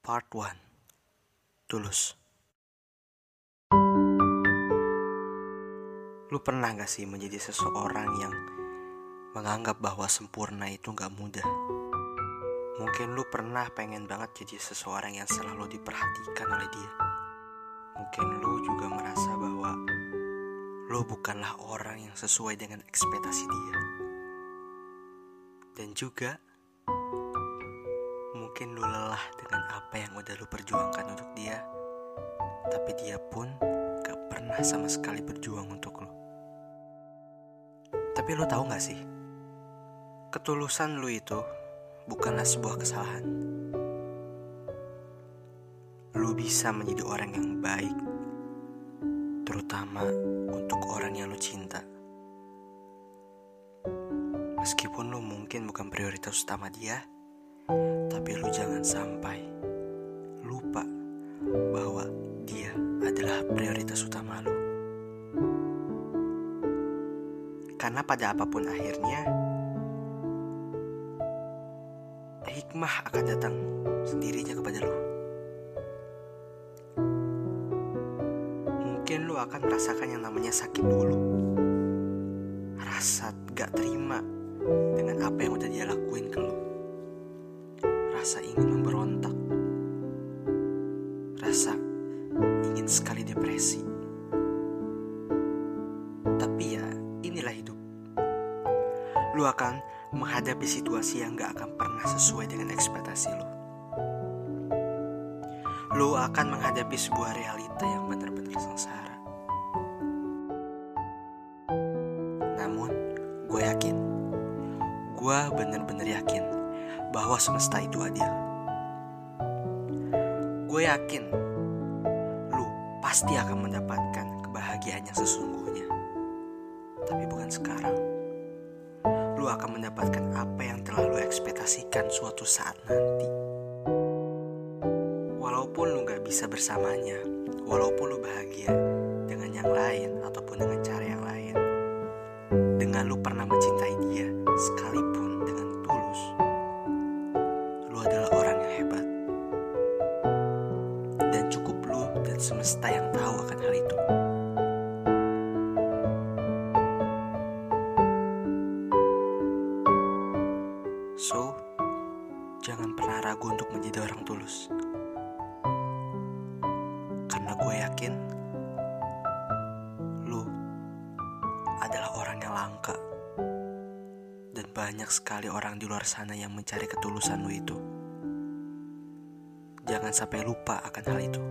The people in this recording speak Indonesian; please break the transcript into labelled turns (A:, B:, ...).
A: Part 1 Tulus Lu pernah gak sih menjadi seseorang yang menganggap bahwa sempurna itu gak mudah? Mungkin lu pernah pengen banget jadi seseorang yang selalu diperhatikan oleh dia. Mungkin lu juga merasa bahwa lu bukanlah orang yang sesuai dengan ekspektasi dia. Dan juga mungkin lu lelah dengan apa yang udah lu perjuangkan untuk dia, tapi dia pun gak pernah sama sekali berjuang untuk lu. Tapi lu tahu gak sih, ketulusan lu itu bukanlah sebuah kesalahan. Lu bisa menjadi orang yang baik, terutama untuk orang yang lu cinta. Meskipun lu mungkin bukan prioritas utama dia, tapi lu jangan sampai lupa bahwa dia adalah prioritas utama lu. Karena pada apa pun akhirnya, hikmah akan datang sendirinya kepada lu. Mungkin lu akan merasakan yang namanya sakit dulu. Rasa gak terima dengan apa yang udah dia lakuin ke lu. Rasa ingin memberontak. Rasa ingin sekali depresi. Tapi ya, inilah hidup. Lu akan menghadapi situasi yang gak akan pernah sesuai dengan ekspektasi lu. Lu akan menghadapi sebuah realita yang benar-benar sengsara. Namun, gue yakin, gue benar-benar yakin bahwa semesta itu adil. Gue yakin lu pasti akan mendapatkan kebahagiaan yang sesungguhnya. Tapi bukan sekarang. Lu akan mendapatkan apa yang telah lu ekspektasikan suatu saat nanti. Walaupun lu gak bisa bersamanya, walaupun lu bahagia dengan yang lain ataupun dengan cara lu adalah orang yang hebat. Dan cukup lu dan semesta yang tahu akan hal itu. So, jangan pernah ragu untuk menjadi orang tulus. Karena gue yakin banyak sekali orang di luar sana yang mencari ketulusan lu itu. Jangan sampai lupa akan hal itu.